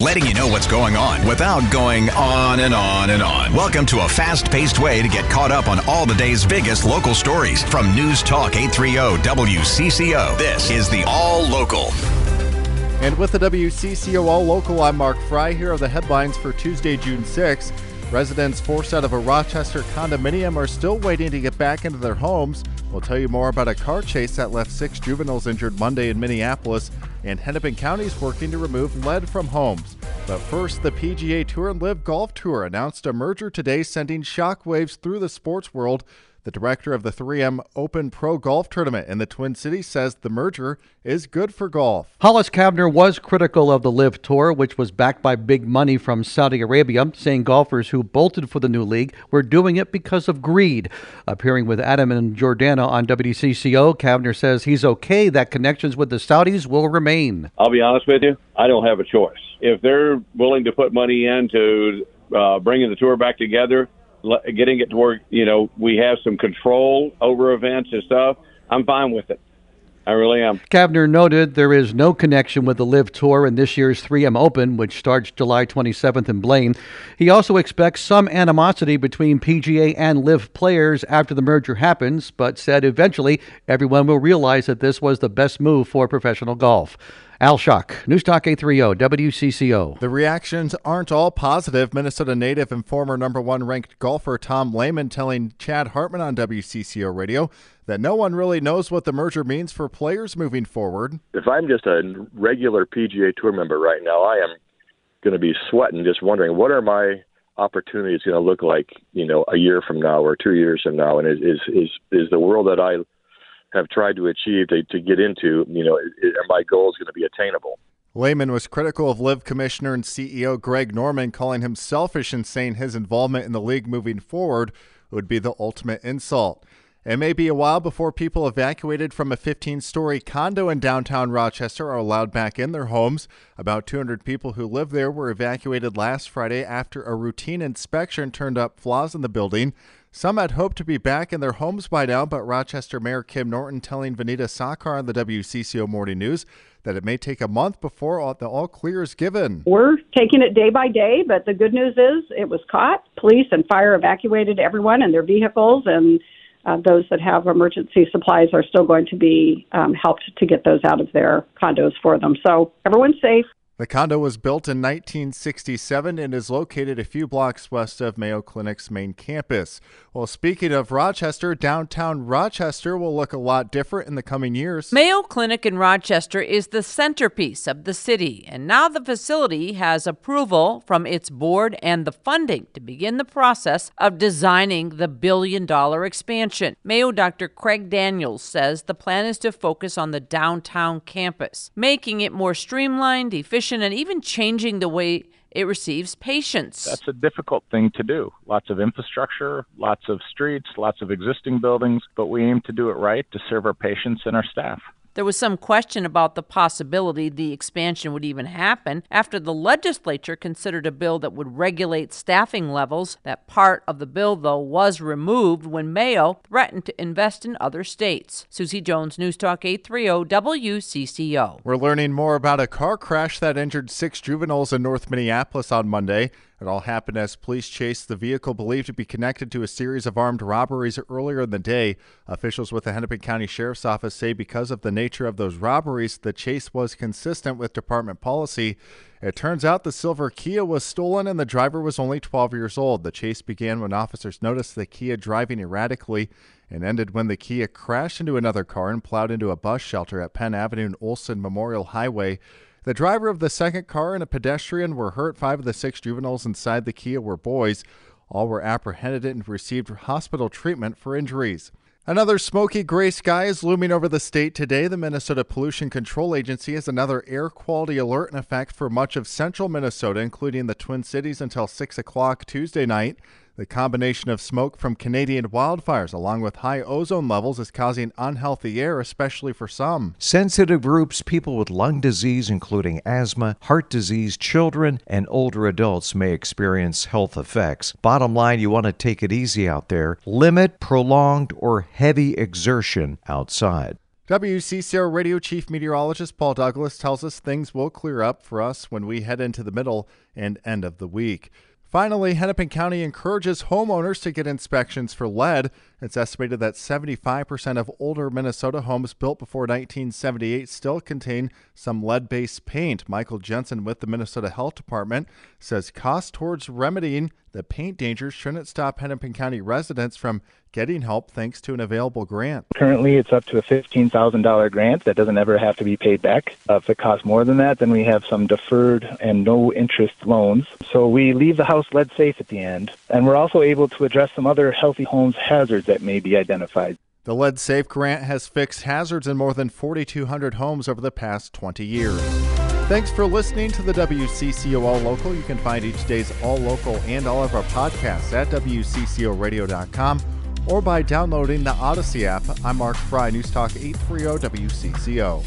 letting you know what's going on without going on and on and on. Welcome to a fast paced way to get caught up on all the day's biggest local stories from News Talk 830 WCCO. This is the All Local. And with the WCCO All Local, I'm Mark Freie. Here are the headlines for Tuesday, June 6. Residents forced out of a Rochester condominium are still waiting to get back into their homes. We'll tell you more about a car chase that left six juveniles injured Monday in Minneapolis, and Hennepin County is working to remove lead from homes. But first, the PGA Tour and LIV Golf Tour announced a merger today, sending shockwaves through the sports world. The director of the 3M Open Pro Golf Tournament in the Twin Cities says the merger is good for golf. Hollis Cavner was critical of the LIV Tour, which was backed by big money from Saudi Arabia, saying golfers who bolted for the new league were doing it because of greed. Appearing with Adam and Jordana on WCCO, Cavner says he's okay that connections with the Saudis will remain. I'll be honest with you, I don't have a choice. If they're willing to put money into uh, bringing the tour back together, getting it to where you know we have some control over events and stuff, I'm fine with it. I really am. Cavner noted there is no connection with the LIV Tour in this year's 3M Open, which starts July 27th in Blaine. He also expects some animosity between PGA and LIV players after the merger happens, but said eventually everyone will realize that this was the best move for professional golf. Al Shock, News Talk 830, WCCO. The reactions aren't all positive. Minnesota native and former number one ranked golfer Tom Lehman telling Chad Hartman on WCCO radio that no one really knows what the merger means for players moving forward. If I'm just a regular PGA Tour member right now, I am going to be sweating just wondering what are my opportunities going to look like, you know, a year from now or two years from now, and is is is, is the world that I have tried to achieve to, to get into, you know, are my goals going to be attainable? Lehman was critical of LIV Commissioner and CEO Greg Norman, calling him selfish and saying his involvement in the league moving forward would be the ultimate insult. It may be a while before people evacuated from a 15 story condo in downtown Rochester are allowed back in their homes. About 200 people who live there were evacuated last Friday after a routine inspection turned up flaws in the building. Some had hoped to be back in their homes by now, but Rochester Mayor Kim Norton telling Vineeta Sawkar on the WCCO Morning News that it may take a month before all, the all clear is given. We're taking it day by day, but the good news is it was caught. Police and fire evacuated everyone and their vehicles, and uh, those that have emergency supplies are still going to be um, helped to get those out of their condos for them. So everyone's safe. The condo was built in 1967 and is located a few blocks west of Mayo Clinic's main campus. Well, speaking of Rochester, downtown Rochester will look a lot different in the coming years. Mayo Clinic in Rochester is the centerpiece of the city, and now the facility has approval from its board and the funding to begin the process of designing the billion dollar expansion. Mayo Dr. Craig Daniels says the plan is to focus on the downtown campus, making it more streamlined, efficient, and even changing the way it receives patients. That's a difficult thing to do. Lots of infrastructure, lots of streets, lots of existing buildings, but we aim to do it right to serve our patients and our staff. There was some question about the possibility the expansion would even happen after the legislature considered a bill that would regulate staffing levels. That part of the bill, though, was removed when Mayo threatened to invest in other states. Susie Jones, News Talk 830 WCCO. We're learning more about a car crash that injured six juveniles in North Minneapolis on Monday. It all happened as police chased the vehicle believed to be connected to a series of armed robberies earlier in the day. Officials with the Hennepin County Sheriff's Office say because of the nature of those robberies, the chase was consistent with department policy. It turns out the silver Kia was stolen and the driver was only 12 years old. The chase began when officers noticed the Kia driving erratically and ended when the Kia crashed into another car and plowed into a bus shelter at Penn Avenue and Olson Memorial Highway. The driver of the second car and a pedestrian were hurt. Five of the six juveniles inside the Kia were boys. All were apprehended and received hospital treatment for injuries. Another smoky gray sky is looming over the state today. The Minnesota Pollution Control Agency has another air quality alert in effect for much of central Minnesota, including the Twin Cities, until 6 o'clock Tuesday night. The combination of smoke from Canadian wildfires along with high ozone levels is causing unhealthy air, especially for some. Sensitive groups, people with lung disease, including asthma, heart disease, children, and older adults may experience health effects. Bottom line, you want to take it easy out there. Limit prolonged or heavy exertion outside. WCCO Radio Chief Meteorologist Paul Douglas tells us things will clear up for us when we head into the middle and end of the week. Finally, Hennepin County encourages homeowners to get inspections for lead. It's estimated that 75% of older Minnesota homes built before 1978 still contain some lead based paint. Michael Jensen with the Minnesota Health Department says costs towards remedying the paint dangers shouldn't stop Hennepin County residents from getting help thanks to an available grant. Currently, it's up to a $15,000 grant that doesn't ever have to be paid back. Uh, if it costs more than that, then we have some deferred and no interest loans. So we leave the house lead safe at the end, and we're also able to address some other healthy homes hazards that may be identified. The Lead Safe grant has fixed hazards in more than 4,200 homes over the past 20 years. Thanks for listening to the WCCO All Local. You can find each day's All Local and all of our podcasts at WCCORadio.com or by downloading the Odyssey app. I'm Mark Freie, News Talk 830 WCCO.